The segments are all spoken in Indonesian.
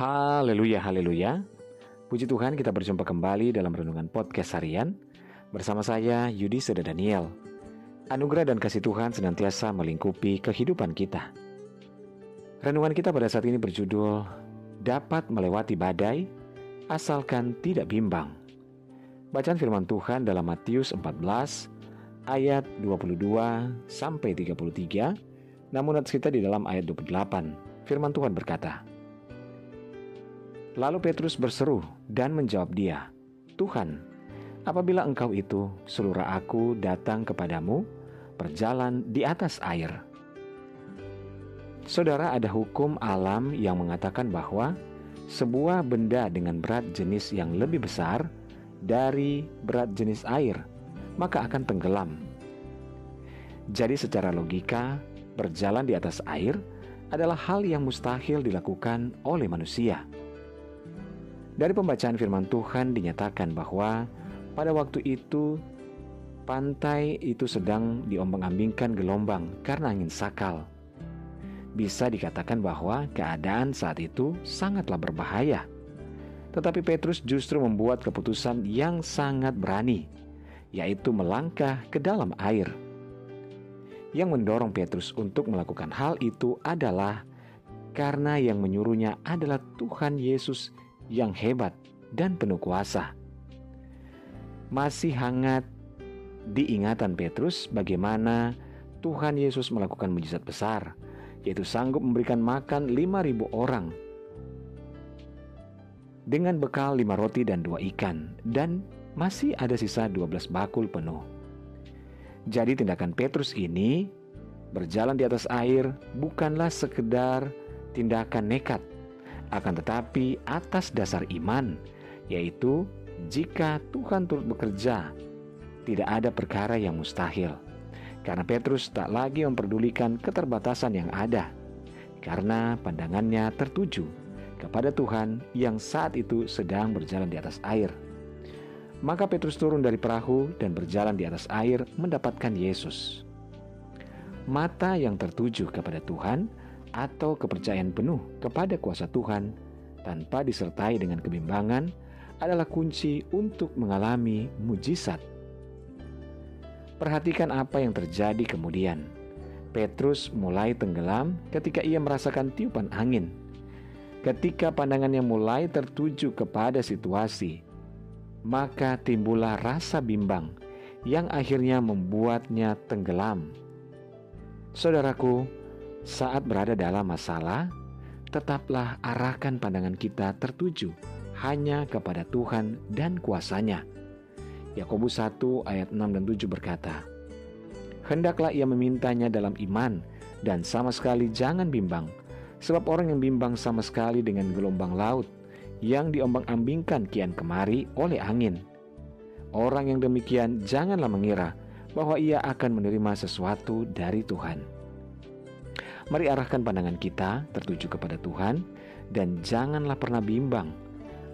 Haleluya, haleluya. Puji Tuhan kita berjumpa kembali dalam Renungan Podcast Harian bersama saya Yudi Seda Daniel. Anugerah dan kasih Tuhan senantiasa melingkupi kehidupan kita. Renungan kita pada saat ini berjudul Dapat Melewati Badai Asalkan Tidak Bimbang. Bacaan firman Tuhan dalam Matius 14 ayat 22 sampai 33, namun kita di dalam ayat 28. Firman Tuhan berkata, Lalu Petrus berseru dan menjawab dia, Tuhan, apabila engkau itu seluruh aku datang kepadamu, berjalan di atas air. Saudara, ada hukum alam yang mengatakan bahwa sebuah benda dengan berat jenis yang lebih besar dari berat jenis air, maka akan tenggelam. Jadi secara logika, berjalan di atas air adalah hal yang mustahil dilakukan oleh manusia. Dari pembacaan firman Tuhan dinyatakan bahwa pada waktu itu pantai itu sedang diombang-ambingkan gelombang karena angin sakal. Bisa dikatakan bahwa keadaan saat itu sangatlah berbahaya. Tetapi Petrus justru membuat keputusan yang sangat berani, yaitu melangkah ke dalam air. Yang mendorong Petrus untuk melakukan hal itu adalah karena yang menyuruhnya adalah Tuhan Yesus yang hebat dan penuh kuasa. Masih hangat diingatan Petrus bagaimana Tuhan Yesus melakukan mujizat besar, yaitu sanggup memberikan makan 5.000 orang dengan bekal lima roti dan dua ikan, dan masih ada sisa 12 bakul penuh. Jadi tindakan Petrus ini berjalan di atas air bukanlah sekedar tindakan nekat, akan tetapi atas dasar iman, yaitu jika Tuhan turut bekerja, tidak ada perkara yang mustahil. Karena Petrus tak lagi memperdulikan keterbatasan yang ada, karena pandangannya tertuju kepada Tuhan yang saat itu sedang berjalan di atas air. Maka Petrus turun dari perahu dan berjalan di atas air mendapatkan Yesus. Mata yang tertuju kepada Tuhan atau kepercayaan penuh kepada kuasa Tuhan tanpa disertai dengan kebimbangan adalah kunci untuk mengalami mujizat. Perhatikan apa yang terjadi kemudian. Petrus mulai tenggelam ketika ia merasakan tiupan angin. Ketika pandangannya mulai tertuju kepada situasi, maka timbullah rasa bimbang yang akhirnya membuatnya tenggelam. Saudaraku, saat berada dalam masalah, tetaplah arahkan pandangan kita tertuju hanya kepada Tuhan dan kuasanya. Yakobus 1 ayat 6 dan 7 berkata, Hendaklah ia memintanya dalam iman dan sama sekali jangan bimbang, sebab orang yang bimbang sama sekali dengan gelombang laut yang diombang-ambingkan kian kemari oleh angin. Orang yang demikian janganlah mengira bahwa ia akan menerima sesuatu dari Tuhan. Mari arahkan pandangan kita tertuju kepada Tuhan dan janganlah pernah bimbang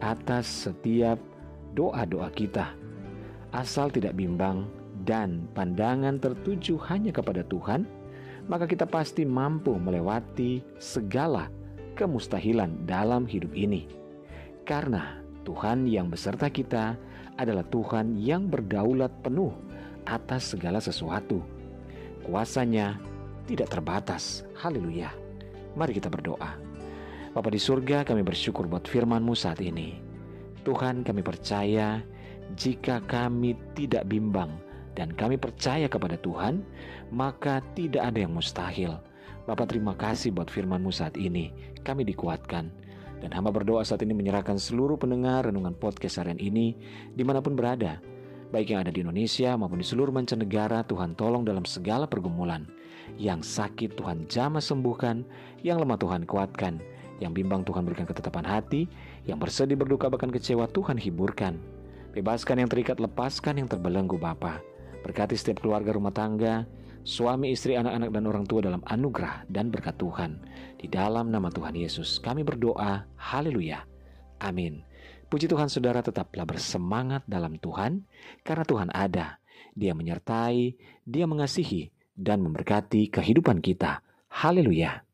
atas setiap doa-doa kita. Asal tidak bimbang dan pandangan tertuju hanya kepada Tuhan, maka kita pasti mampu melewati segala kemustahilan dalam hidup ini. Karena Tuhan yang beserta kita adalah Tuhan yang berdaulat penuh atas segala sesuatu. Kuasanya tidak terbatas. Haleluya. Mari kita berdoa. Bapa di surga kami bersyukur buat firman-Mu saat ini. Tuhan kami percaya jika kami tidak bimbang dan kami percaya kepada Tuhan, maka tidak ada yang mustahil. Bapak terima kasih buat firman-Mu saat ini. Kami dikuatkan. Dan hamba berdoa saat ini menyerahkan seluruh pendengar renungan podcast harian ini di mana pun berada baik yang ada di Indonesia maupun di seluruh mancanegara, Tuhan tolong dalam segala pergumulan. Yang sakit Tuhan jamah sembuhkan, yang lemah Tuhan kuatkan, yang bimbang Tuhan berikan ketetapan hati, yang bersedih berduka bahkan kecewa Tuhan hiburkan. Bebaskan yang terikat, lepaskan yang terbelenggu Bapa. Berkati setiap keluarga rumah tangga, suami, istri, anak-anak, dan orang tua dalam anugerah dan berkat Tuhan. Di dalam nama Tuhan Yesus, kami berdoa. Haleluya. Amin. Puji Tuhan saudara tetaplah bersemangat dalam Tuhan karena Tuhan ada. Dia menyertai, dia mengasihi dan memberkati kehidupan kita. Haleluya.